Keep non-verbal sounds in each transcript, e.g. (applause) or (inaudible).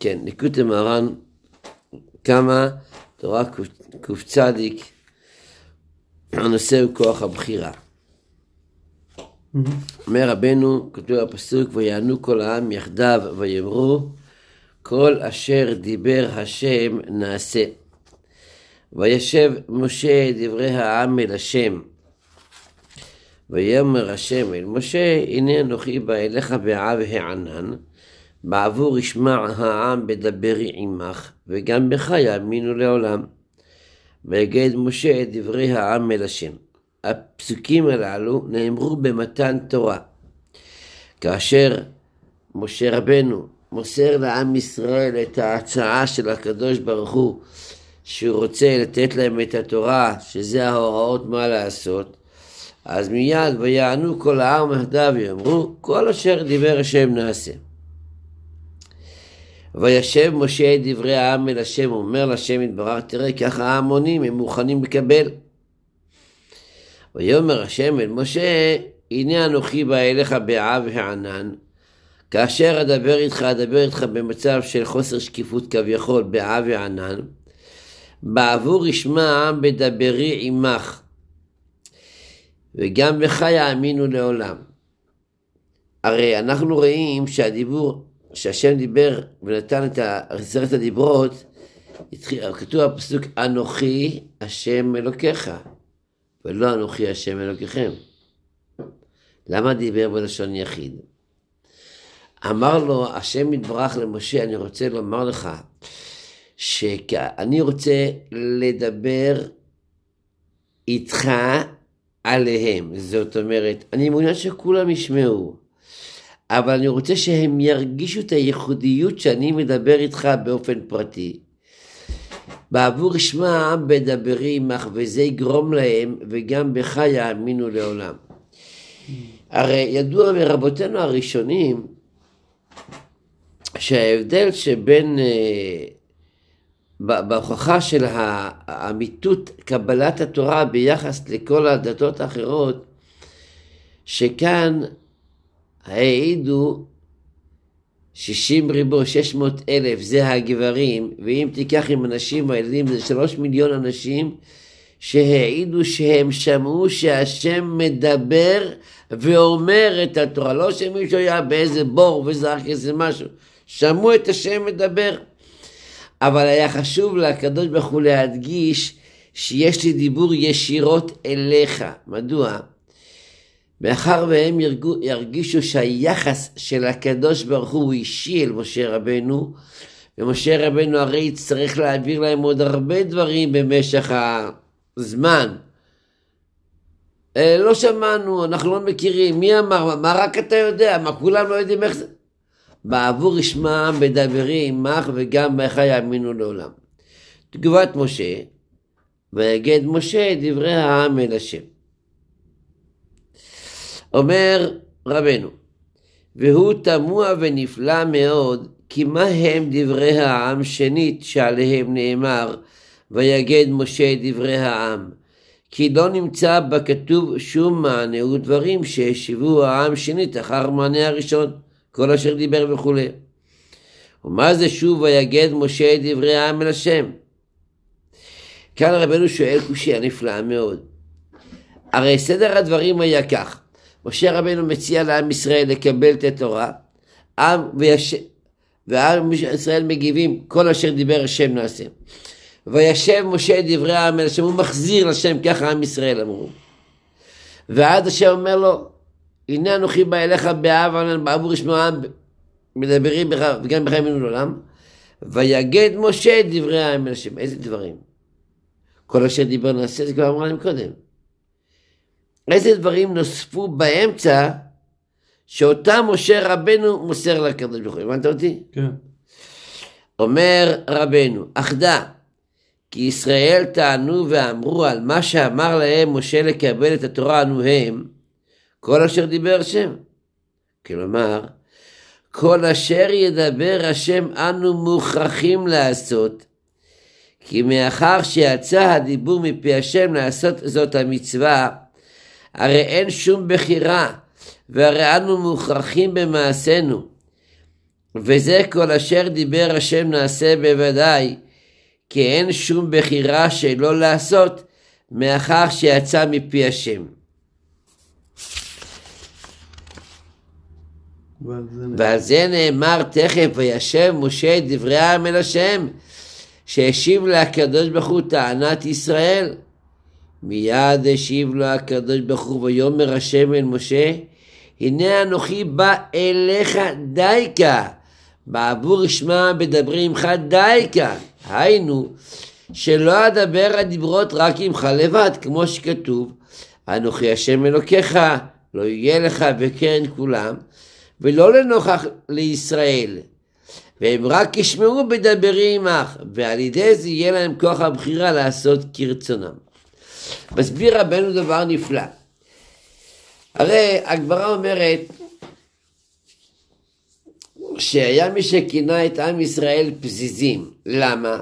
כן, ליקוטי מרן, כמה תורה קצ, הנושא הוא כוח הבחירה. אומר רבנו, כתוב בפסוק, ויענו כל העם יחדיו ויאמרו, כל אשר דיבר השם נעשה. וישב משה דברי העם אל השם. ויאמר השם אל משה, הנה אנוכי בא אליך בעב הענן, בעבור ישמע העם בדברי עמך, וגם בך יאמינו לעולם. ויגד משה את דברי העם אל השם. הפסוקים הללו נאמרו במתן תורה. כאשר משה רבנו מוסר לעם ישראל את ההצעה של הקדוש ברוך הוא שהוא רוצה לתת להם את התורה, שזה ההוראות מה לעשות, אז מיד ויענו כל העם יחדיו ויאמרו כל אשר דיבר השם נעשה. וישב משה את דברי העם אל השם, אומר להשם יתברך, תראה ככה ההמונים הם מוכנים לקבל. ויאמר השם אל משה, הנה אנוכי בא אליך בעב הענן, כאשר אדבר איתך, אדבר איתך במצב של חוסר שקיפות כביכול, בעב הענן, בעבור ישמע העם בדברי עמך, וגם בך יאמינו לעולם. הרי אנחנו רואים שהדיבור, שהשם דיבר ונתן את עשרת הדיברות, כתוב בפסוק אנוכי השם אלוקיך. ולא אנוכי השם אלוקיכם. למה דיבר בלשון יחיד? אמר לו השם יתברך למשה, אני רוצה לומר לך שאני רוצה לדבר איתך עליהם. זאת אומרת, אני מעוניין שכולם ישמעו, אבל אני רוצה שהם ירגישו את הייחודיות שאני מדבר איתך באופן פרטי. בעבור שמע העם בדברי עמך, וזה יגרום להם, וגם בך יאמינו לעולם. הרי ידוע מרבותינו הראשונים, שההבדל שבין, אה, בהוכחה של האמיתות קבלת התורה ביחס לכל הדתות האחרות, שכאן העידו שישים ריבו, שש מאות אלף, זה הגברים, ואם תיקח עם הנשים והילדים, זה שלוש מיליון אנשים שהעידו שהם שמעו שהשם מדבר ואומר את התורה, לא שמישהו היה באיזה בור וזרק איזה משהו, שמעו את השם מדבר. אבל היה חשוב לקדוש ברוך הוא להדגיש שיש לי דיבור ישירות אליך. מדוע? מאחר והם ירגישו שהיחס של הקדוש ברוך הוא אישי אל משה רבנו, ומשה רבנו הרי יצטרך להעביר להם עוד הרבה דברים במשך הזמן. אה, לא שמענו, אנחנו לא מכירים, מי אמר, מה רק אתה יודע, מה כולם לא יודעים איך זה? בעבור ישמע בדברי עמך וגם בך יאמינו לעולם. תגובת משה, ויגד משה דברי העם אל השם. אומר רבנו, והוא תמוה ונפלא מאוד, כי מה הם דברי העם שנית שעליהם נאמר, ויגד משה דברי העם. כי לא נמצא בכתוב שום מענה ודברים שהשיבו העם שנית אחר מענה הראשון, כל אשר דיבר וכולי. ומה זה שוב ויגד משה דברי העם אל השם? כאן רבנו שואל קושייה נפלאה מאוד. הרי סדר הדברים היה כך, משה רבנו מציע לעם ישראל לקבל את התורה, עם ויש... ועם ישראל מגיבים כל אשר דיבר השם נעשה. וישב משה דברי העם אל השם, הוא מחזיר לשם, ככה עם ישראל אמרו. ועד השם אומר לו, הנה אנוכי בא אליך באב ענן בעבור ישמעו העם מדברים בך וגם בך ימינו לעולם. ויגד משה דברי העם אל השם. איזה דברים? כל אשר דיבר נעשה, זה כבר אמרה להם קודם. איזה דברים נוספו באמצע שאותם משה רבנו מוסר לקדוש ברוך הוא, הבנת אותי? כן. אומר רבנו, אחדה, כי ישראל טענו ואמרו על מה שאמר להם משה לקבל את התורה אנו הם, כל אשר דיבר השם. כלומר, כל אשר ידבר השם אנו מוכרחים לעשות, כי מאחר שיצא הדיבור מפי השם לעשות זאת המצווה, הרי אין שום בחירה והרי אנו מוכרחים במעשינו. וזה כל אשר דיבר השם נעשה בוודאי, כי אין שום בחירה שלא לעשות, מאחר שיצא מפי השם. ועל זה נאמר. תכף וישב משה את דברי העם אל השם שהשיב לקדוש ברוך הוא טענת ישראל. מיד השיב לו הקדוש ברוך הוא ויאמר השם אל משה הנה אנוכי בא אליך דייקה בעבור שמע בדברי עמך דייקה. היינו שלא אדבר הדיברות רק עמך לבד כמו שכתוב אנוכי השם אלוקיך לא יהיה לך וקרן כולם ולא לנוכח לישראל. והם רק ישמעו בדברי עמך, ועל ידי זה יהיה להם כוח הבחירה לעשות כרצונם. מסביר רבנו דבר נפלא. הרי הגמרא אומרת שהיה מי שכינה את עם ישראל פזיזים. למה?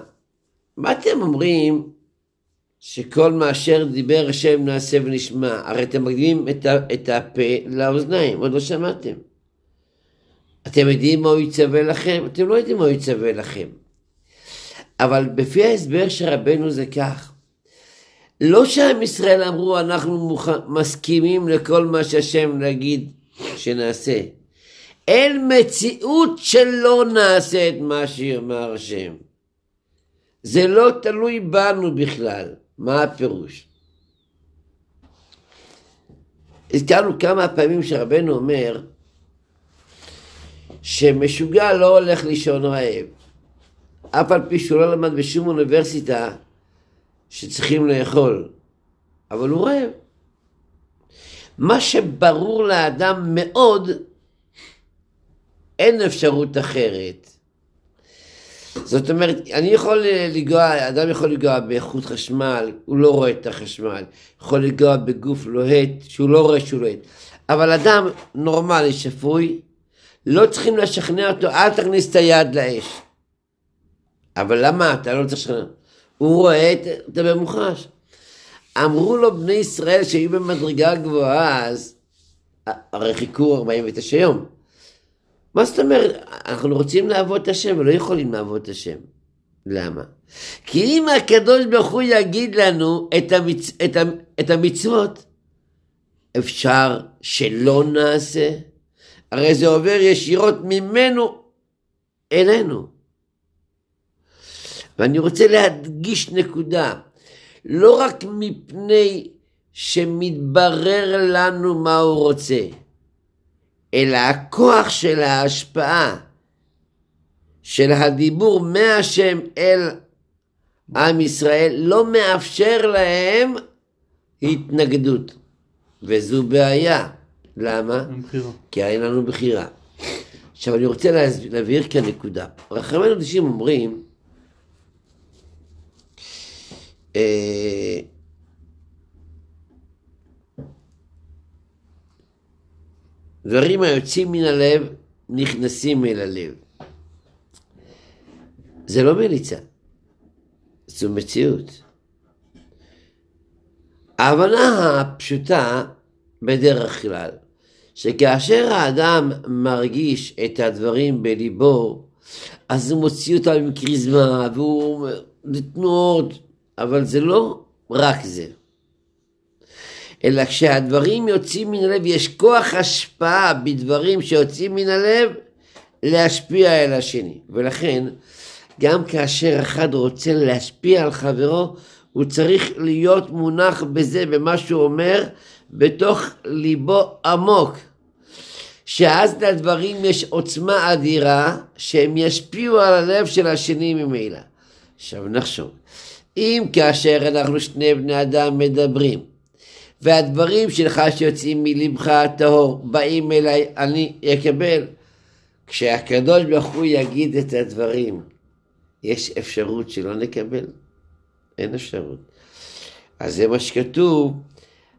מה אתם אומרים שכל מה אשר דיבר השם נעשה ונשמע? הרי אתם מקדימים את הפה לאוזניים, עוד לא שמעתם. אתם יודעים מה הוא יצווה לכם? אתם לא יודעים מה הוא יצווה לכם. אבל בפי ההסבר של רבנו זה כך. לא שעם ישראל אמרו אנחנו מוכ... מסכימים לכל מה שהשם נגיד שנעשה. אין מציאות שלא נעשה את מה שאומר השם. זה לא תלוי בנו בכלל. מה הפירוש? הזכרנו כמה פעמים שרבנו אומר שמשוגע לא הולך לישון רעב. אף על פי שהוא לא למד בשום אוניברסיטה שצריכים לאכול, אבל הוא רעב. מה שברור לאדם מאוד, אין אפשרות אחרת. זאת אומרת, אני יכול לנגוע, אדם יכול לנגוע באיכות חשמל, הוא לא רואה את החשמל, יכול לנגוע בגוף לוהט, שהוא לא רואה שהוא לוהט, אבל אדם נורמלי, שפוי, לא צריכים לשכנע אותו, אל תכניס את היד לאש. אבל למה אתה לא צריך לשכנע? הוא רואה את הממוחש. אמרו לו בני ישראל שהיו במדרגה גבוהה אז, הרי חיכו 49 יום. מה זאת אומרת? אנחנו רוצים לעבוד את השם ולא יכולים לעבוד את השם. למה? כי אם הקדוש ברוך הוא יגיד לנו את, המצ... את, ה... את המצוות, אפשר שלא נעשה? הרי זה עובר ישירות ממנו אלינו. ואני רוצה להדגיש נקודה, לא רק מפני שמתברר לנו מה הוא רוצה, אלא הכוח של ההשפעה של הדיבור מהשם אל עם ישראל לא מאפשר להם התנגדות, וזו בעיה. למה? כי אין לנו בחירה. עכשיו אני רוצה להבהיר כאן נקודה. רחמי הקדושים אומרים, אה, דברים היוצאים מן הלב נכנסים אל הלב. זה לא מליצה, זו מציאות. ההבנה הפשוטה בדרך כלל שכאשר האדם מרגיש את הדברים בליבו, אז הוא מוציא אותם עם כריזמה, והוא... תנועות, אבל זה לא רק זה. אלא כשהדברים יוצאים מן הלב, יש כוח השפעה בדברים שיוצאים מן הלב, להשפיע אל השני. ולכן, גם כאשר אחד רוצה להשפיע על חברו, הוא צריך להיות מונח בזה, במה שהוא אומר, בתוך ליבו עמוק, שאז לדברים יש עוצמה אדירה, שהם ישפיעו על הלב של השני ממילא. עכשיו נחשוב, אם כאשר אנחנו שני בני אדם מדברים, והדברים שלך שיוצאים מלבך הטהור באים אליי, אני אקבל. כשהקדוש ברוך הוא יגיד את הדברים, יש אפשרות שלא נקבל? אין אפשרות. אז זה מה שכתוב,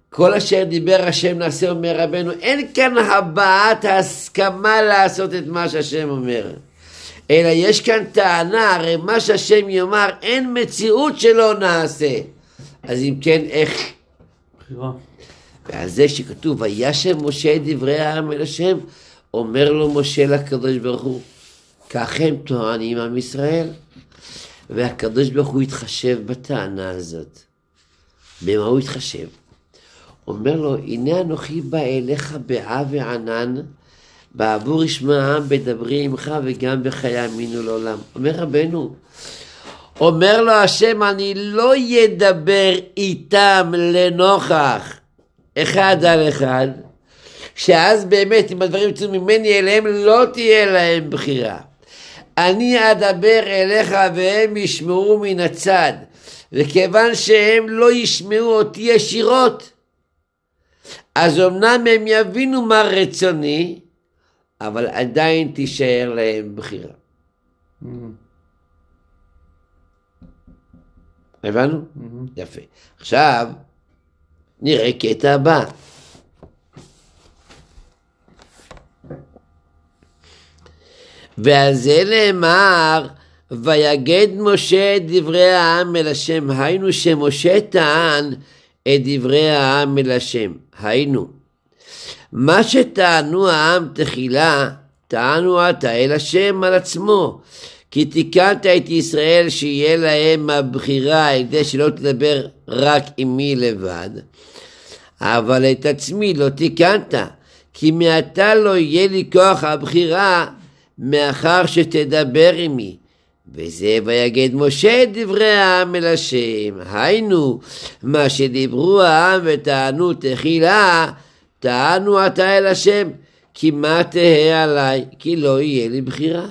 כל אשר דיבר השם נעשה אומר רבנו, אין כאן הבעת הסכמה לעשות את מה שהשם אומר. אלא יש כאן טענה, הרי מה שהשם יאמר, אין מציאות שלא נעשה. אז אם כן, איך? בחירה. ועל זה שכתוב, וישם משה את דברי העם אל השם, אומר לו משה לקדוש ברוך הוא, כך הם טוענים עם ישראל. והקדוש ברוך הוא התחשב בטענה הזאת. במה הוא התחשב? אומר לו, הנה אנוכי בא אליך בעה וענן, בעבור ישמע העם בדברי עמך וגם בך יאמינו לעולם. אומר רבנו, אומר לו השם, אני לא ידבר איתם לנוכח אחד על אחד, שאז באמת אם הדברים יצאו ממני אליהם לא תהיה להם בחירה. אני אדבר אליך והם ישמעו מן הצד, וכיוון שהם לא ישמעו אותי ישירות, אז אמנם הם יבינו מה רצוני, אבל עדיין תישאר להם בחירה. Mm-hmm. הבנו? Mm-hmm. יפה. עכשיו, נראה קטע הבא. ועל זה נאמר, ויגד משה את דברי העם אל השם, היינו שמשה טען את דברי העם אל השם, היינו. מה שטענו העם תחילה, טענו עתה אל השם על עצמו, כי תיקנת את ישראל שיהיה להם הבחירה על ידי שלא תדבר רק עמי לבד, אבל את עצמי לא תיקנת, כי מעתה לא יהיה לי כוח הבחירה מאחר שתדבר עמי. וזה ויגד משה את דברי העם אל השם. היינו, מה שדיברו העם וטענו תחילה, טענו עתה אל השם, כי מה תהא עליי, כי לא יהיה לי בחירה.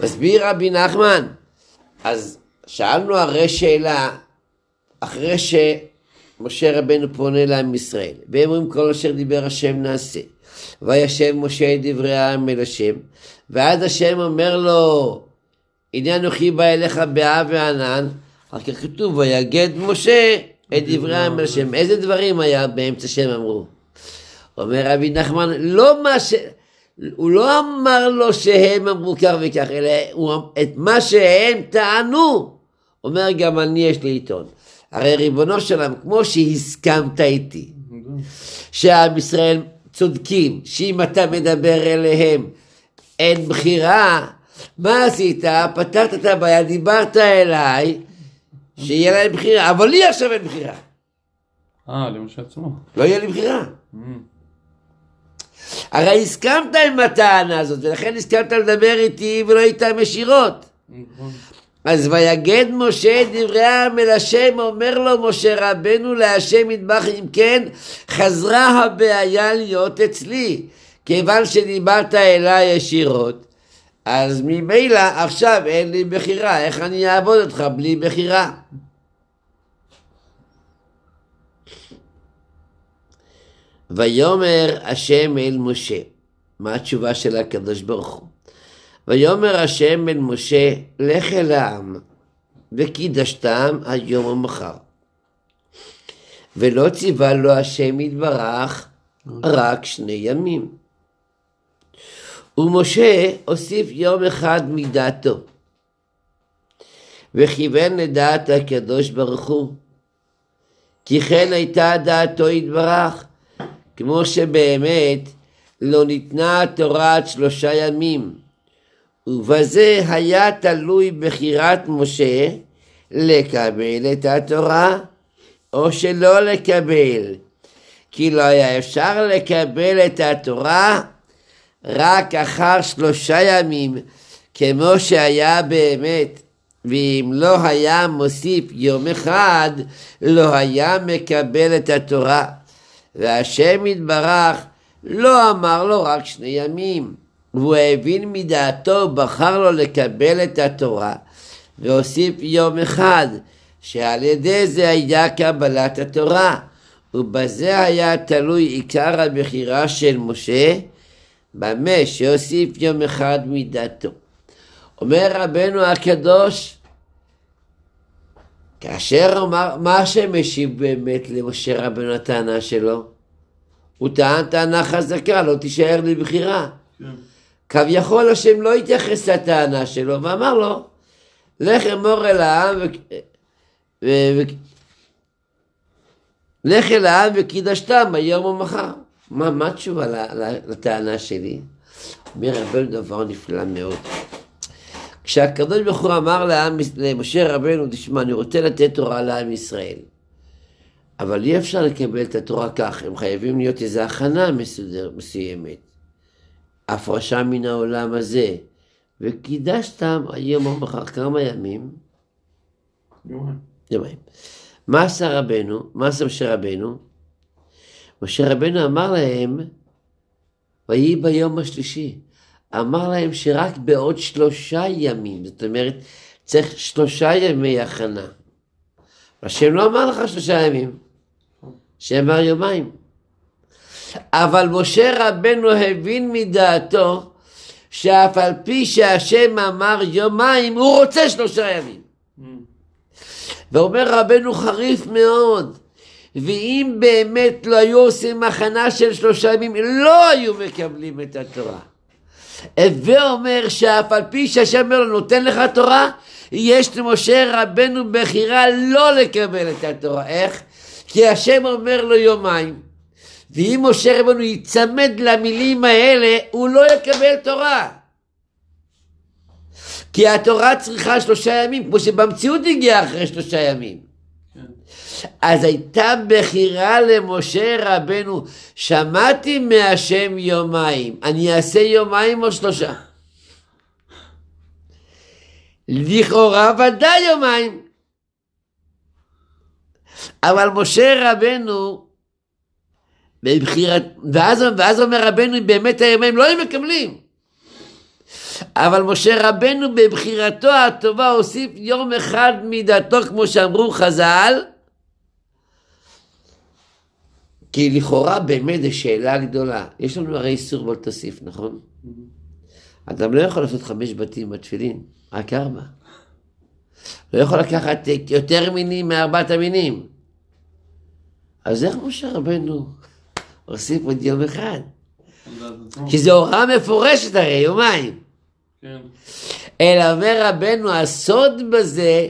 מסביר רבי נחמן, אז שאלנו הרי שאלה, אחרי שמשה רבנו פונה לעם ישראל, והם אומרים כל אשר דיבר השם נעשה. וישב משה את דברי העם אל השם, ואז השם אומר לו, הנה אנוכי בא אליך באה וענן, אחר כך כתוב, ויגד משה את דברי העם אל השם. איזה דברים היה באמצע שהם אמרו? אומר רבי נחמן, לא מה ש... הוא לא אמר לו שהם אמרו כך וכך, אלא הוא... את מה שהם טענו, אומר גם אני יש לי עיתון. הרי ריבונו של עולם, כמו שהסכמת איתי, שעם ישראל צודקים, שאם אתה מדבר אליהם אין בחירה, מה עשית? פתרת את הבעיה, דיברת אליי, שיהיה להם בחירה, אבל לי עכשיו אין בחירה. אה, למשה עצמו. לא יהיה לי בחירה. Mm. הרי הסכמת עם הטענה הזאת, ולכן הסכמת לדבר איתי ולא איתם ישירות. אז ויגד משה את דברי העם אל השם, אומר לו משה רבנו להשם ידבח, אם כן חזרה הבעיה להיות אצלי, כיוון שדיברת אליי ישירות, אז ממילא עכשיו אין לי בחירה, איך אני אעבוד אותך בלי בחירה? ויאמר השם אל משה, מה התשובה של הקדוש ברוך הוא? ויאמר השם אל משה, לך אל העם, וקידשתם היום ומחר. ולא ציווה לו השם יתברך רק שני ימים. ומשה הוסיף יום אחד מדעתו, וכיוון לדעת הקדוש ברוך הוא, כי כן הייתה דעתו יתברך, כמו שבאמת לא ניתנה התורה עד שלושה ימים, ובזה היה תלוי בחירת משה לקבל את התורה או שלא לקבל, כי לא היה אפשר לקבל את התורה רק אחר שלושה ימים, כמו שהיה באמת, ואם לא היה מוסיף יום אחד, לא היה מקבל את התורה. והשם יתברך לא אמר לו רק שני ימים. והוא הבין מדעתו, בחר לו לקבל את התורה, והוסיף יום אחד, שעל ידי זה היה קבלת התורה, ובזה היה תלוי עיקר הבחירה של משה, במה שהוסיף יום אחד מדעתו. אומר רבנו הקדוש, כאשר אמר, מה השם השיב באמת למשה רבנו הטענה שלו? הוא טען טענה חזקה, לא תישאר לי בחירה. כן. כביכול השם לא התייחס לטענה שלו ואמר לו, לך אמור אל העם ו... ו... לך אל העם וקידשתם היום או מחר. מה, מה התשובה לטענה שלי? אומר רבנו דבר נפלא מאוד. כשהקדוש ברוך הוא אמר לעם, למשה רבנו, תשמע, אני רוצה לתת תורה לעם ישראל. אבל אי אפשר לקבל את התורה כך, הם חייבים להיות איזו הכנה מסודר, מסוימת. הפרשה מן העולם הזה. וקידשתם היום או מחר כמה ימים? יומיים. יומיים. מה עשה רבנו? מה עשה משה רבנו? משה רבנו אמר להם, ויהי ביום השלישי. אמר להם שרק בעוד שלושה ימים, זאת אומרת, צריך שלושה ימי הכנה. השם לא אמר לך שלושה ימים, שאמר יומיים. אבל משה רבנו הבין מדעתו שאף על פי שהשם אמר יומיים, הוא רוצה שלושה ימים. ואומר רבנו חריף מאוד, ואם באמת לא היו עושים הכנה של שלושה ימים, לא היו מקבלים את התורה. הווה אומר שאף על פי שהשם אומר לו נותן לך תורה, יש למשה רבנו בחירה לא לקבל את התורה. איך? כי השם אומר לו יומיים. ואם משה רבנו ייצמד למילים האלה, הוא לא יקבל תורה. כי התורה צריכה שלושה ימים, כמו שבמציאות הגיעה אחרי שלושה ימים. כן. אז הייתה בחירה למשה רבנו, שמעתי מהשם יומיים, אני אעשה יומיים או שלושה? לכאורה ודאי יומיים. אבל משה רבנו, בבחירת, ואז, ואז אומר רבנו, באמת היומיים לא היו מקבלים. אבל משה רבנו בבחירתו הטובה הוסיף יום אחד מידתו, כמו שאמרו חז"ל, כי לכאורה באמת זו שאלה גדולה. יש לנו הרי איסור בל תוסיף, נכון? אדם לא יכול לעשות חמש בתים בתפילין, רק ארבע. לא יכול לקחת יותר מינים מארבעת המינים. אז איך משה רבנו הוסיף עוד יום אחד? כי זו הוראה מפורשת הרי, יומיים. כן. אלא אומר רבנו, הסוד בזה,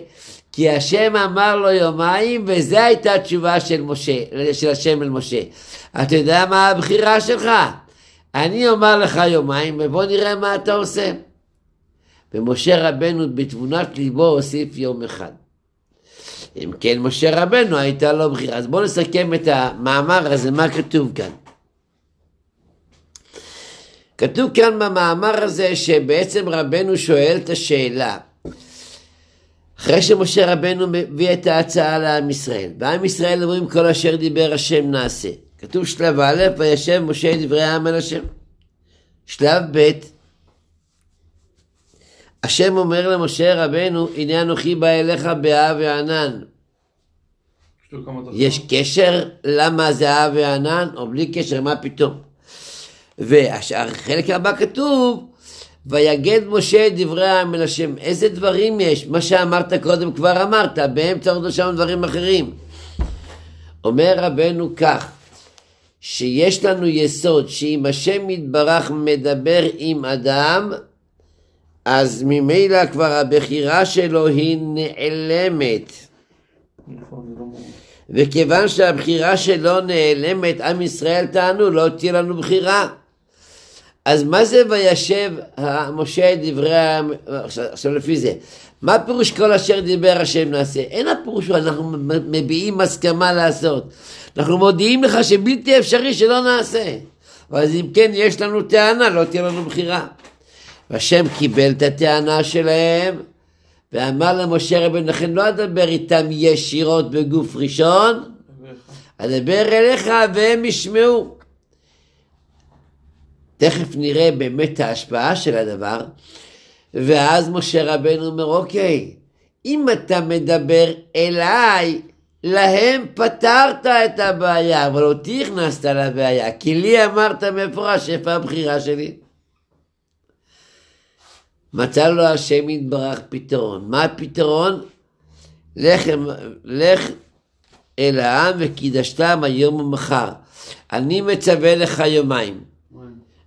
כי השם אמר לו יומיים, וזו הייתה התשובה של משה, של השם אל משה. אתה יודע מה הבחירה שלך? אני אומר לך יומיים, ובוא נראה מה אתה עושה. ומשה רבנו בתבונת ליבו הוסיף יום אחד. אם כן, משה רבנו הייתה לו בחירה. אז בואו נסכם את המאמר הזה, מה כתוב כאן. כתוב כאן במאמר הזה שבעצם רבנו שואל את השאלה אחרי שמשה רבנו מביא את ההצעה לעם ישראל ועם ישראל אומרים כל אשר דיבר השם נעשה כתוב שלב א' וישב משה דברי העם אל השם שלב ב' השם אומר למשה רבנו הנה אנוכי בא אליך באב וענן יש קשר למה זה אב וענן או בלי קשר מה פתאום והחלק הבא כתוב, ויגד משה דברי העם אל השם. איזה דברים יש? מה שאמרת קודם כבר אמרת, באמצע עוד שם דברים אחרים. אומר רבנו כך, שיש לנו יסוד שאם השם יתברך מדבר עם אדם, אז ממילא כבר הבחירה שלו היא נעלמת. נכון, לא וכיוון שהבחירה שלו נעלמת, עם ישראל טענו, לא תהיה לנו בחירה. אז מה זה וישב משה דברי העם, עכשיו לפי זה, מה פירוש כל אשר דיבר השם נעשה? אין הפירוש אנחנו מביעים הסכמה לעשות. אנחנו מודיעים לך שבלתי אפשרי שלא נעשה. אז אם כן יש לנו טענה, לא תהיה לנו בחירה. והשם קיבל את הטענה שלהם ואמר למשה רבנו, לכן לא אדבר איתם ישירות בגוף ראשון, אדבר אליך והם ישמעו. תכף נראה באמת ההשפעה של הדבר, ואז משה רבנו אומר, אוקיי, אם אתה מדבר אליי, להם פתרת את הבעיה, אבל אותי הכנסת לבעיה, כי לי אמרת מפורש איפה הבחירה שלי. מצא לו השם יתברך פתרון. מה הפתרון? לך, לך אל העם וקידשתם היום ומחר. אני מצווה לך יומיים.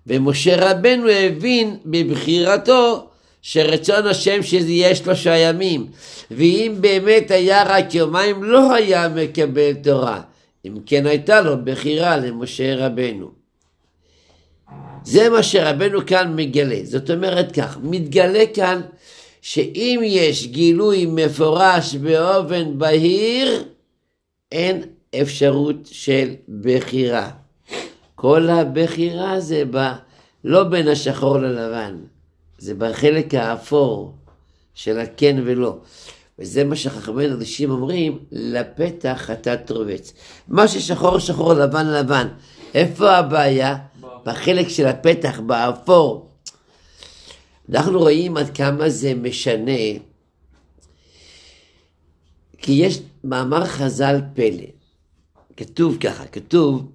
ומשה רבנו הבין בבחירתו שרצון השם שזה יהיה שלושה ימים ואם באמת היה רק יומיים לא היה מקבל תורה אם כן הייתה לו בחירה למשה רבנו. זה מה שרבנו כאן מגלה. זאת אומרת כך, מתגלה כאן שאם יש גילוי מפורש באופן בהיר, אין אפשרות של בחירה. כל הבחירה זה ב... לא בין השחור ללבן, זה בחלק האפור של הכן ולא. וזה מה שחכמי אנשים אומרים, לפתח אתה תרובץ. מה ששחור שחור, לבן לבן. איפה הבעיה? בחלק של הפתח, באפור. אנחנו רואים עד כמה זה משנה, כי יש מאמר חז"ל פלא. כתוב ככה, כתוב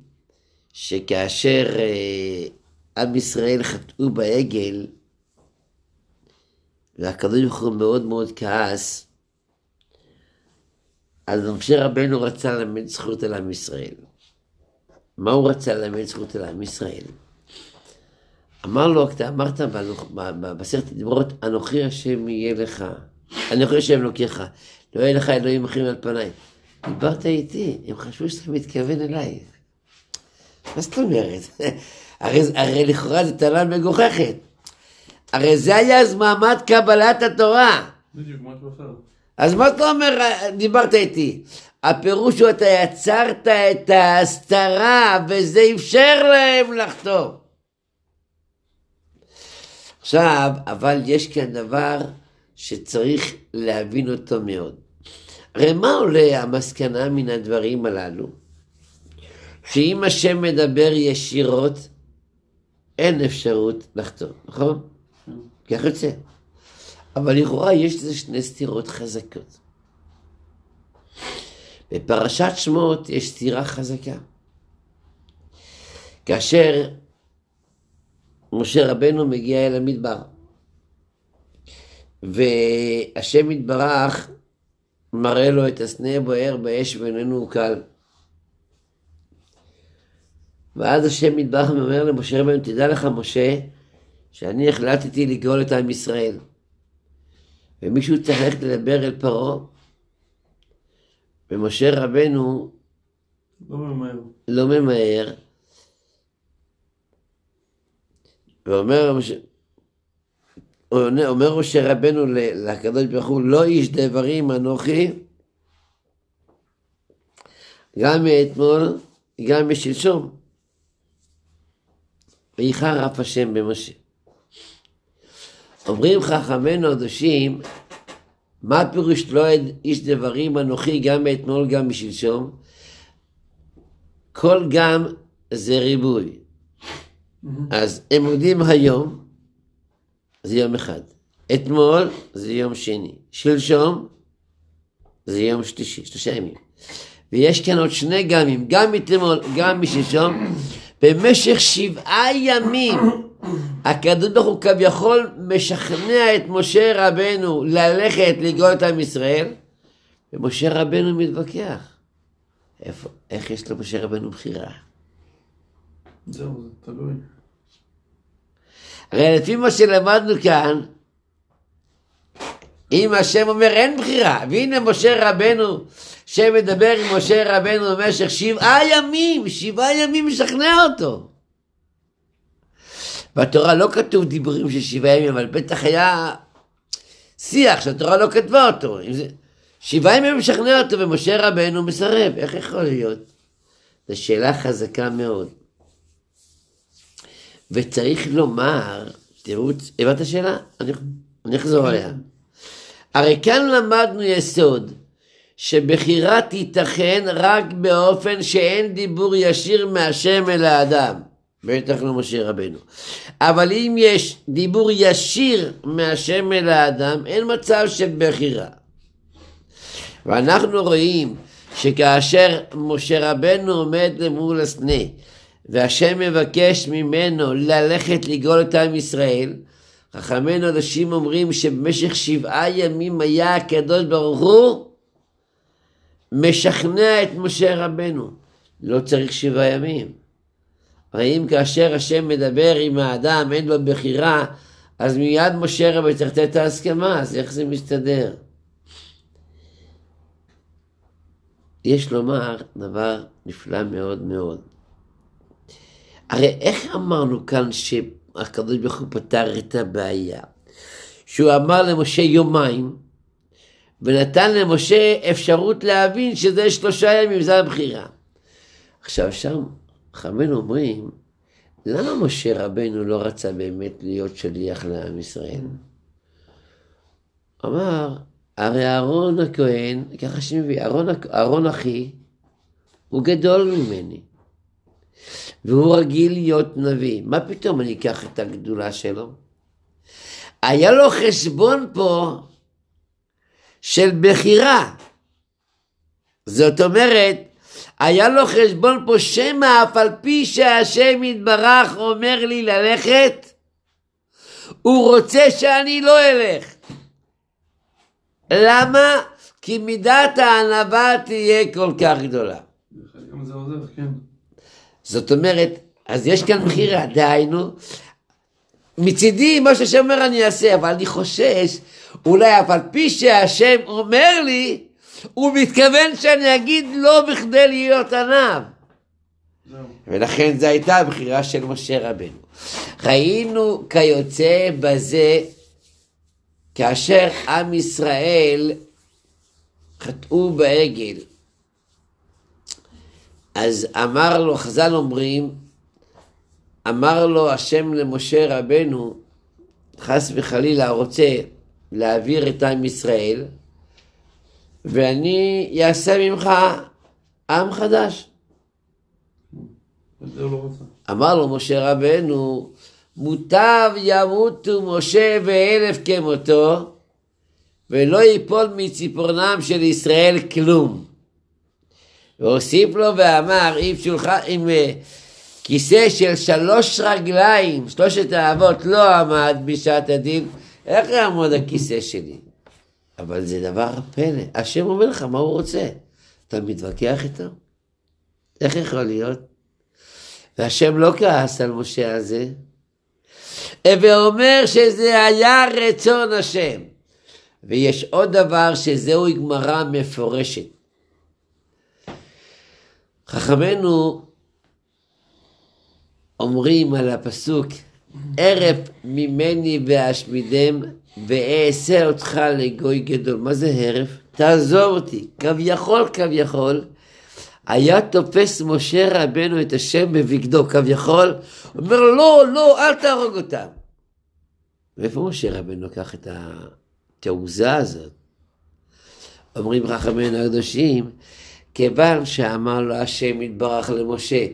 שכאשר אה, עם ישראל חטאו בעגל, והקדוש ברוך הוא מאוד מאוד כעס, אז משה רבנו רצה ללמד זכות על עם ישראל. מה הוא רצה ללמד זכות על עם ישראל? אמר לו, אתה אמרת בעשרת הדברות, אנוכי השם יהיה לך, אנוכי השם לוקח, לא יהיה לך אלוהים אחרים על פניי. דיברת איתי, הם חשבו שאתה מתכוון אליי. מה זאת אומרת? (laughs) הרי, הרי לכאורה זו טענה מגוחכת. הרי זה היה אז מעמד קבלת התורה. בדיוק, משהו אחר. אז מה אתה אומר, דיברת איתי? הפירוש הוא אתה יצרת את ההסתרה וזה אפשר להם לחתום. עכשיו, אבל יש כאן דבר שצריך להבין אותו מאוד. הרי מה עולה המסקנה מן הדברים הללו? שאם השם מדבר ישירות, אין אפשרות לחתום, נכון? כך יוצא. אבל לכאורה יש לזה שני סתירות חזקות. בפרשת שמות יש סתירה חזקה. כאשר משה רבנו מגיע אל המדבר, והשם יתברך מראה לו את הסנה בוער באש ואיננו קל. ואז השם יתברך אומר למשה רבנו, תדע לך משה, שאני החלטתי לגאול את עם ישראל. ומישהו צריך ללכת לדבר אל פרעה, ומשה רבנו לא ממהר. לא ממהר, ואומר משה, אומר משה רבנו לקדוש ברוך הוא, לא איש דברים אנוכי, גם מאתמול, גם משלשום. ואיחר אף השם במשה. אומרים חכמינו הקדושים, מה פירוש לא איש דברים אנוכי גם מאתמול גם משלשום? כל גם זה ריבוי. אז הם עומדים היום, זה יום אחד. אתמול זה יום שני. שלשום זה יום שלישי, שלושה ימים. ויש כאן עוד שני גמים, גם אתמול, גם משלשום, (coughs) במשך שבעה ימים. הקדוש ברוך הוא כביכול משכנע את משה רבנו ללכת לגאול את עם ישראל, ומשה רבנו מתווכח. איפה, איך יש למשה רבנו בחירה? זהו, זה תלוי. הרי לפי מה שלמדנו כאן, אם השם אומר אין בחירה, והנה משה רבנו, שמדבר עם משה רבנו במשך שבעה ימים, שבעה ימים משכנע אותו. בתורה לא כתוב דיבורים של שבעה ימים, אבל בטח היה שיח שהתורה לא כתבה אותו. זה... שבעה ימים משכנע אותו ומשה רבנו מסרב, איך יכול להיות? זו שאלה חזקה מאוד. וצריך לומר, תראו, הבנת השאלה? אני, אני אחזור עליה. הרי כאן למדנו יסוד, שבחירה תיתכן רק באופן שאין דיבור ישיר מהשם אל האדם. בטח לא משה רבנו. אבל אם יש דיבור ישיר מהשם אל האדם, אין מצב של בחירה. ואנחנו רואים שכאשר משה רבנו עומד למול הסנה, והשם מבקש ממנו ללכת לגאול את עם ישראל, חכמינו אנשים אומרים שבמשך שבעה ימים היה הקדוש ברוך הוא משכנע את משה רבנו. לא צריך שבעה ימים. האם כאשר השם מדבר עם האדם, אין לו בחירה, אז מיד משה רבי צריך לתת את ההסכמה, אז איך זה מסתדר? יש לומר דבר נפלא מאוד מאוד. הרי איך אמרנו כאן שהקדוש ברוך הוא פתר את הבעיה? שהוא אמר למשה יומיים, ונתן למשה אפשרות להבין שזה שלושה ימים, זה הבחירה. עכשיו שם חכמינו אומרים, למה משה רבנו לא רצה באמת להיות שליח לעם ישראל? אמר, הרי אהרון הכהן, ככה שמביא, אהרון, אהרון אחי, הוא גדול ממני. והוא רגיל להיות נביא. מה פתאום אני אקח את הגדולה שלו? היה לו חשבון פה של בחירה. זאת אומרת, היה לו חשבון פה שמא אף על פי שהשם יתברך אומר לי ללכת, הוא רוצה שאני לא אלך. למה? כי מידת הענווה תהיה כל כך גדולה. זאת אומרת, אז יש כאן בחירה, דהיינו, מצידי מה שהשם אומר אני אעשה, אבל אני חושש, אולי אף על פי שהשם אומר לי, הוא מתכוון שאני אגיד לא בכדי להיות עניו. ולכן זו הייתה הבחירה של משה רבנו. ראינו כיוצא בזה, כאשר עם ישראל חטאו בעגל, אז אמר לו, חז"ל אומרים, אמר לו השם למשה רבנו, חס וחלילה רוצה להעביר את עם ישראל, ואני אעשה ממך עם חדש. לא. אמר לו משה רבנו, מוטב ימותו משה ואלף כמותו, ולא ייפול מציפורנם של ישראל כלום. והוסיף לו ואמר, אם שולחן, אם אה, כיסא של שלוש רגליים, שלושת האבות לא עמד בשעת הדין, איך יעמוד הכיסא שלי? אבל זה דבר פלא. השם אומר לך מה הוא רוצה. אתה מתווכח איתו? איך יכול להיות? והשם לא כעס על משה הזה, ואומר שזה היה רצון השם. ויש עוד דבר שזהו גמרא מפורשת. חכמינו אומרים על הפסוק, ערב ממני ואשמידם ואעשה אותך לגוי גדול. מה זה הרף? תעזוב אותי. כביכול, כביכול, היה תופס משה רבנו את השם בבגדו, כביכול, אומר לו, לא, לא, אל תהרוג אותם. ואיפה משה רבנו לקח את התעוזה הזאת? אומרים חכמינו הקדושים, כיוון שאמר לו השם יתברך למשה,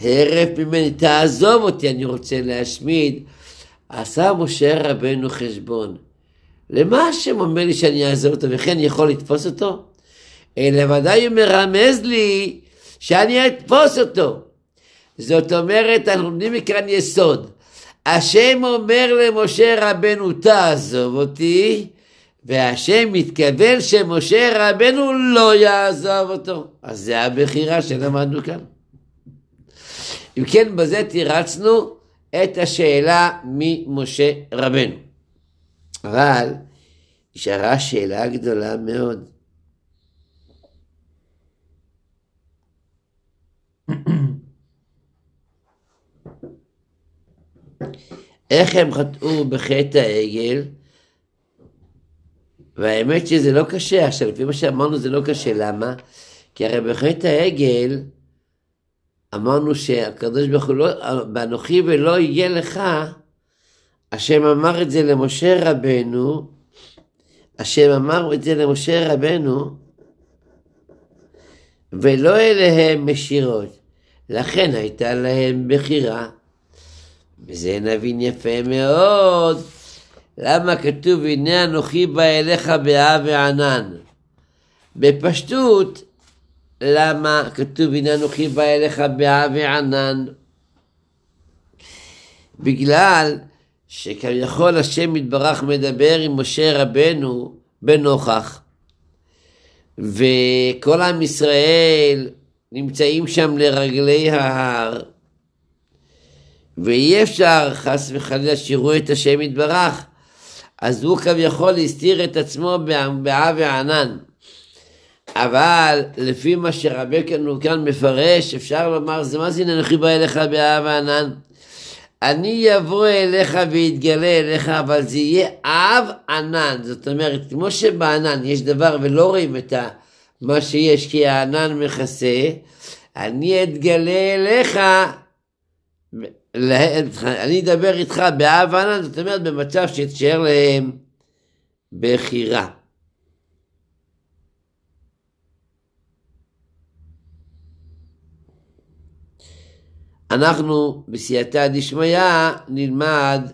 הרף ממני, תעזוב אותי, אני רוצה להשמיד. עשה משה רבנו חשבון. למה השם אומר לי שאני אעזוב אותו וכן יכול לתפוס אותו? אלא ודאי הוא מרמז לי שאני אתפוס אותו. זאת אומרת, אנחנו לומדים מכאן יסוד. השם אומר למשה רבנו, תעזוב אותי, והשם מתכוון שמשה רבנו לא יעזוב אותו. אז זה הבחירה שלמדנו כאן. אם כן, בזה תירצנו את השאלה ממשה רבנו. אבל נשארה שאלה גדולה מאוד. איך הם חטאו בחטא העגל? והאמת שזה לא קשה, עכשיו לפי מה שאמרנו זה לא קשה, למה? כי הרי בחטא העגל אמרנו שהקדוש ברוך הוא לא, באנוכי ולא יהיה לך, השם אמר את זה למשה רבנו, השם אמר את זה למשה רבנו, ולא אליהם משירות. לכן הייתה להם בחירה. וזה נבין יפה מאוד. למה כתוב הנה אנוכי בא אליך באב וענן? בפשטות, למה כתוב הנה אנוכי בא אליך באב וענן? בגלל שכביכול השם יתברך מדבר עם משה רבנו בנוכח, וכל עם ישראל נמצאים שם לרגלי ההר, ואי אפשר חס וחלילה שיראו את השם יתברך, אז הוא כביכול הסתיר את עצמו בעב וענן. אבל לפי מה שרבנו כאן מפרש, אפשר לומר, זה מה זה אנוכי בא אליך באהבה ענן? אני אבוא אליך ואתגלה אליך, אבל זה יהיה אב ענן. זאת אומרת, כמו שבענן יש דבר ולא רואים את מה שיש כי הענן מכסה, אני אתגלה אליך, אני אדבר איתך באב ענן, זאת אומרת במצב שתשאר להם בחירה. אנחנו בסייעתא דשמיא נלמד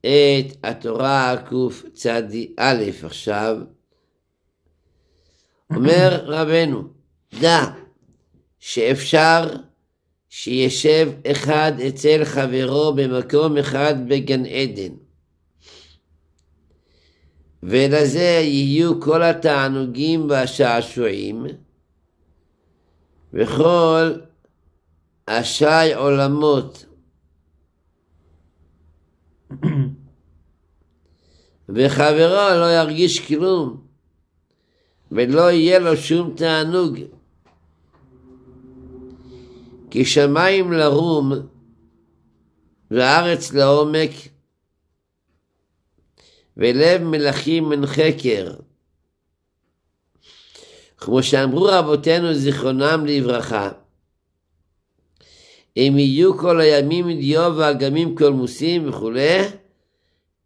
את התורה קצ"א עכשיו. אומר (clears throat) רבנו, דע שאפשר שישב אחד אצל חברו במקום אחד בגן עדן. ולזה יהיו כל התענוגים והשעשועים וכל השי עולמות. וחברו לא ירגיש כלום, ולא יהיה לו שום תענוג. כי שמיים לרום וארץ לעומק, ולב מלכים מן חקר. כמו שאמרו רבותינו זיכרונם לברכה, אם יהיו כל הימים דיו ואגמים קולמוסים וכולי,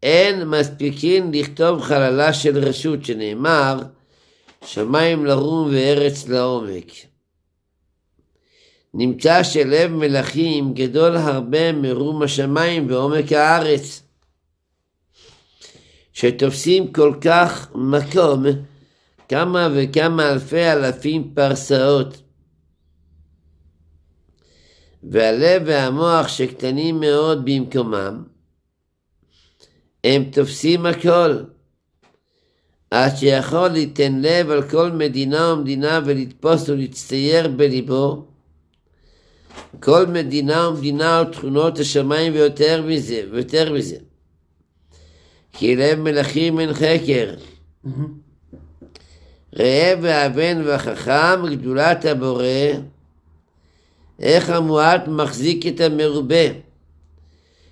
אין מספיקים לכתוב חללה של רשות, שנאמר, שמיים לרום וארץ לעומק. נמצא שלב מלכים גדול הרבה מרום השמיים ועומק הארץ, שתופסים כל כך מקום כמה וכמה אלפי אלפים פרסאות. והלב והמוח שקטנים מאוד במקומם, הם תופסים הכל, עד שיכול ליתן לב על כל מדינה ומדינה ולתפוס ולהצטייר בליבו כל מדינה ומדינה ותכונות השמיים ויותר מזה, ויותר מזה. כי לב מלכים אין חקר. ראה והבן והחכם גדולת הבורא איך המועט מחזיק את המרובה,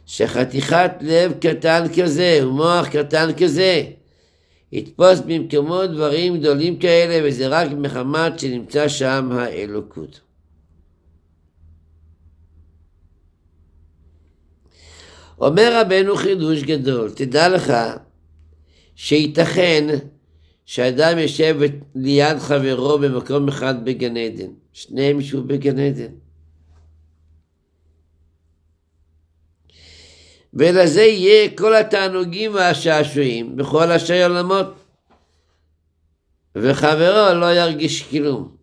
שחתיכת לב קטן כזה ומוח קטן כזה יתפוס במקומו דברים גדולים כאלה וזה רק מחמת שנמצא שם האלוקות. אומר רבנו חידוש גדול, תדע לך שייתכן שאדם יושב ליד חברו במקום אחד בגן עדן, שניהם ישבו בגן עדן. ולזה יהיה כל התענוגים והשעשועים בכל השי עולמות. וחברו לא ירגיש כלום.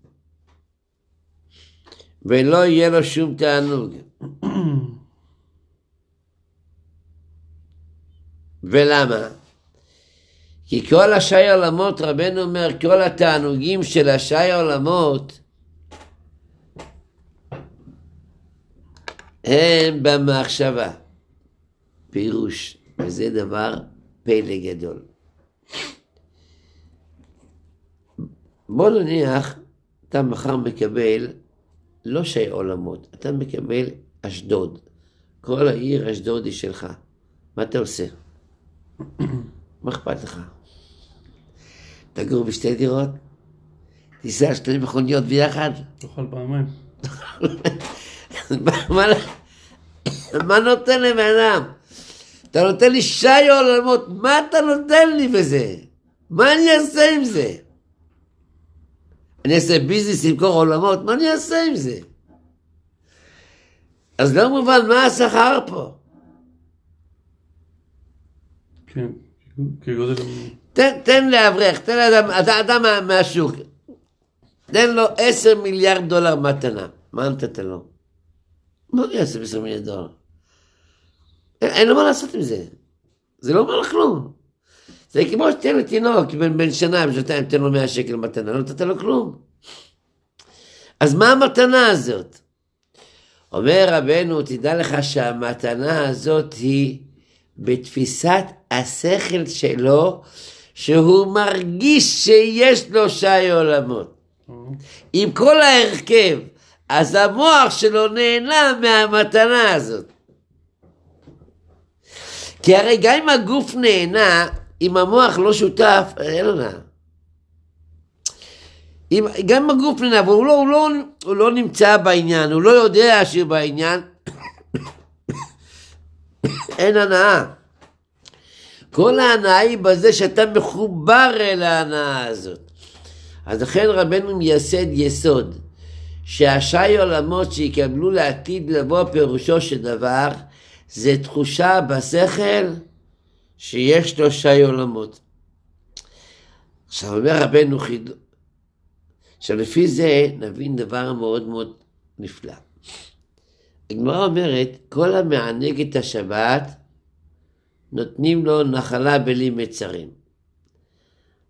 ולא יהיה לו שום תענוג. (clears throat) ולמה? כי כל השי עולמות, רבנו אומר, כל התענוגים של השי עולמות הם במחשבה. פירוש, וזה דבר פלא גדול. בוא נניח, אתה מחר מקבל לא שי עולמות, אתה מקבל אשדוד. כל העיר אשדוד היא שלך. מה אתה עושה? (clears throat) מה אכפת לך? תגור בשתי דירות? תיסע שתי מכוניות ביחד? תאכל פעמיים. (laughs) מה נותן לבן אדם? אתה נותן לי שי עולמות, מה אתה נותן לי בזה? מה אני אעשה עם זה? אני אעשה ביזנס למכור עולמות, מה אני אעשה עם זה? אז לא מובן מה השכר פה. כן, כגודל... תן, תן לאברך, תן לאדם, אתה אדם מה, מהשוק, תן לו עשר מיליארד דולר מתנה, מה נתת לו? מה הוא יעשה בעשר מיליארד דולר? אין, אין לו מה לעשות עם זה, זה לא אומר לך כלום. זה כמו שתן לתינוק בן, בן שנה, בשנתיים, תן לו מאה שקל מתנה, לא נתת לו כלום. אז מה המתנה הזאת? אומר רבנו, תדע לך שהמתנה הזאת היא בתפיסת השכל שלו, שהוא מרגיש שיש לו שי עולמות. עם כל ההרכב, אז המוח שלו נהנה מהמתנה הזאת. כי הרי גם אם הגוף נהנה, אם המוח לא שותף, אין לו נהנה. אם, גם אם הגוף נהנה, אבל הוא לא, הוא, לא, הוא לא נמצא בעניין, הוא לא יודע שהוא בעניין, (coughs) אין הנאה. כל ההנאה היא בזה שאתה מחובר אל ההנאה הזאת. אז לכן רבנו מייסד יסוד, שהשי עולמות שיקבלו לעתיד לבוא פירושו של דבר, זה תחושה בשכל שיש לו שי עולמות. עכשיו אומר רבנו חידו, עכשיו לפי זה נבין דבר מאוד מאוד נפלא. הגמרא אומרת, כל המענג את השבת, נותנים לו נחלה בלי מצרים.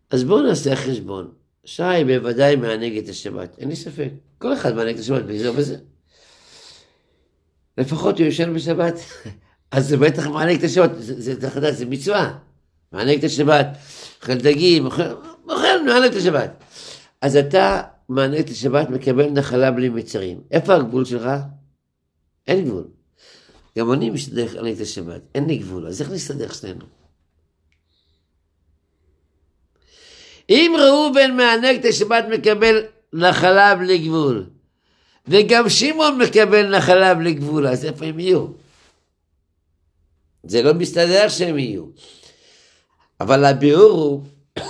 אז בואו נעשה חשבון. שי בוודאי מענג את השבת, אין לי ספק. כל אחד מענג את השבת בזה או בזה. לפחות הוא יושן בשבת, (laughs) אז זה בטח מענג את השבת, זה, זה, זה, מצווה. מענג את השבת, אוכל דגים, אוכל, מענג את השבת. אז אתה מענג את השבת, מקבל נחלה בלי מצרים. איפה הגבול שלך? אין גבול. גם אני משתדל לענג את השבת, אין לי גבול, אז איך נסתדר שנינו? אם ראובן מענג את השבת מקבל נחלה בלי גבול, וגם שמעון מקבל נחלה בלי גבול, אז איפה הם יהיו? זה לא מסתדר שהם יהיו. אבל הביאור הוא (coughs)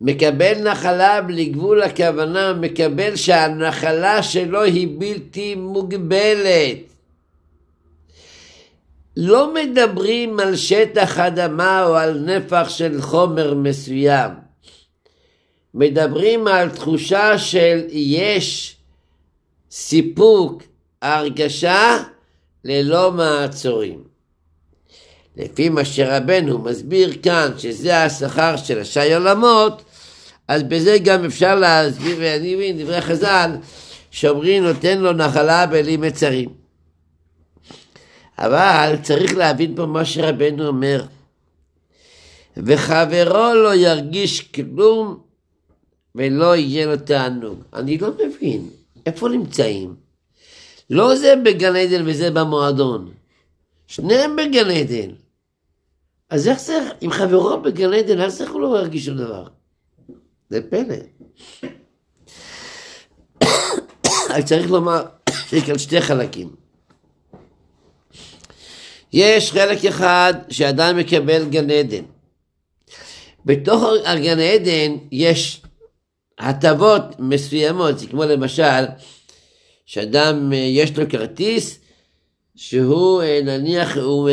מקבל נחלה בלי גבול הכוונה, מקבל שהנחלה שלו היא בלתי מוגבלת. לא מדברים על שטח אדמה או על נפח של חומר מסוים. מדברים על תחושה של יש סיפוק, הרגשה ללא מעצורים. לפי מה שרבנו מסביר כאן שזה השכר של השי עולמות, אז בזה גם אפשר להסביר, ואני מבין דברי חז"ל, שאומרים נותן לו נחלה בלי מצרים. אבל צריך להבין פה מה שרבנו אומר. וחברו לא ירגיש כלום ולא יהיה לו תענוג. אני לא מבין, איפה נמצאים? לא זה בגן עדן וזה במועדון. שניהם בגן עדן. אז איך צריך, אם חברו בגן עדן, אז איך הוא לא ירגיש שום דבר? זה פלא. (coughs) אז צריך לומר שיש כאן שתי חלקים. יש חלק אחד שאדם מקבל גן עדן. בתוך הגן עדן יש הטבות מסוימות, זה כמו למשל, שאדם יש לו כרטיס שהוא נניח הוא,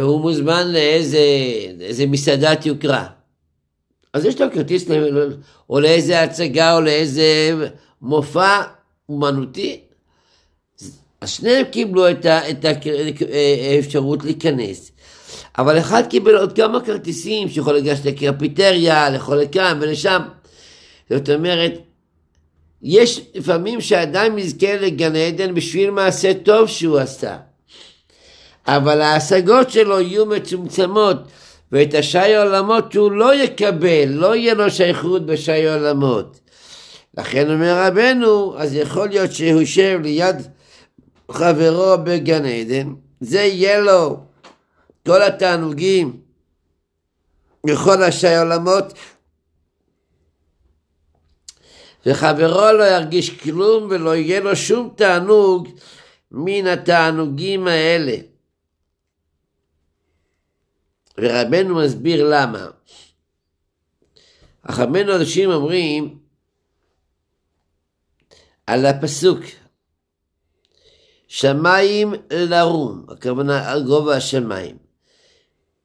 הוא מוזמן לאיזה מסעדת יוקרה. אז יש לו כרטיס או לאיזה הצגה או לאיזה מופע אומנותי. אז שניהם קיבלו את, האפשרות להיכנס. אבל אחד קיבל עוד כמה כרטיסים שיכול לגשת לקרפיטריה, לכל לכאן ולשם. זאת אומרת, יש לפעמים שאדם יזכה לגן עדן בשביל מעשה טוב שהוא עשה. אבל ההשגות שלו יהיו מצומצמות. ואת השי עולמות הוא לא יקבל, לא יהיה לו שייכות בשי עולמות. לכן אומר רבנו, אז יכול להיות שהוא יושב ליד חברו בגן עדן, זה יהיה לו כל התענוגים בכל השי עולמות, וחברו לא ירגיש כלום ולא יהיה לו שום תענוג מן התענוגים האלה. ורבנו מסביר למה. החכמינו אנשים אומרים על הפסוק שמיים לרום, הכוונה על גובה השמיים,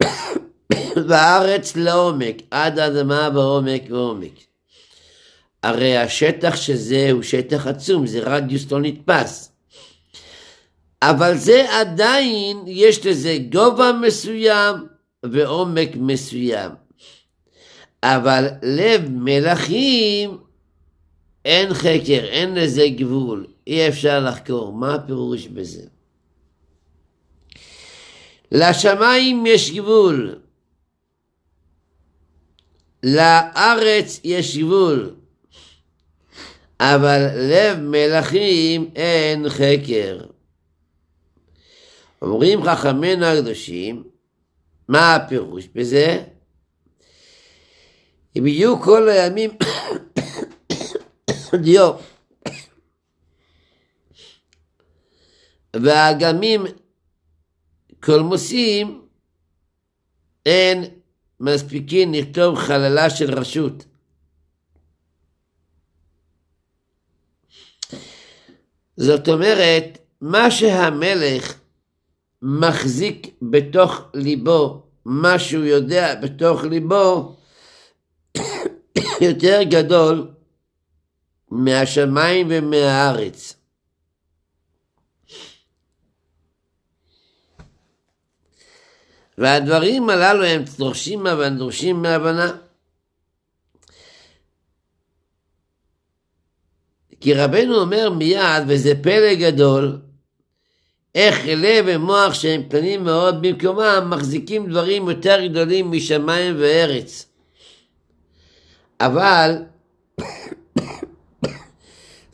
(coughs) והארץ לעומק, עד האדמה בעומק ועומק. הרי השטח שזה הוא שטח עצום, זה רדיוס לא נתפס. אבל זה עדיין, יש לזה גובה מסוים, ועומק מסוים. אבל לב מלכים אין חקר, אין לזה גבול, אי אפשר לחקור. מה הפירוש בזה? לשמיים יש גבול, לארץ יש גבול, אבל לב מלכים אין חקר. אומרים חכמינו הקדושים, מה הפירוש בזה? אם יהיו כל הימים (coughs) דיו והאגמים קולמוסים, אין מספיקים לכתוב חללה של רשות. זאת אומרת, מה שהמלך מחזיק בתוך ליבו, מה שהוא יודע בתוך ליבו, (coughs) יותר גדול מהשמיים ומהארץ. והדברים הללו הם דורשים הבנה, דורשים מהבנה. כי רבנו אומר מיד, וזה פלא גדול, איך לב ומוח שהם קטנים מאוד במקומם, מחזיקים דברים יותר גדולים משמיים וארץ. אבל (coughs)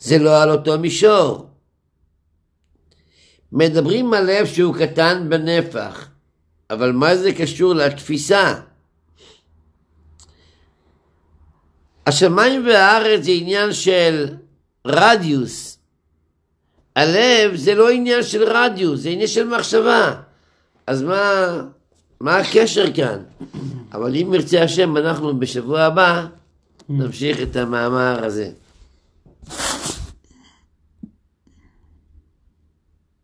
זה לא על אותו מישור. מדברים על לב שהוא קטן בנפח, אבל מה זה קשור לתפיסה? השמיים והארץ זה עניין של רדיוס. הלב זה לא עניין של רדיוס, זה עניין של מחשבה. אז מה, מה הקשר כאן? אבל אם ירצה השם, אנחנו בשבוע הבא נמשיך את המאמר הזה.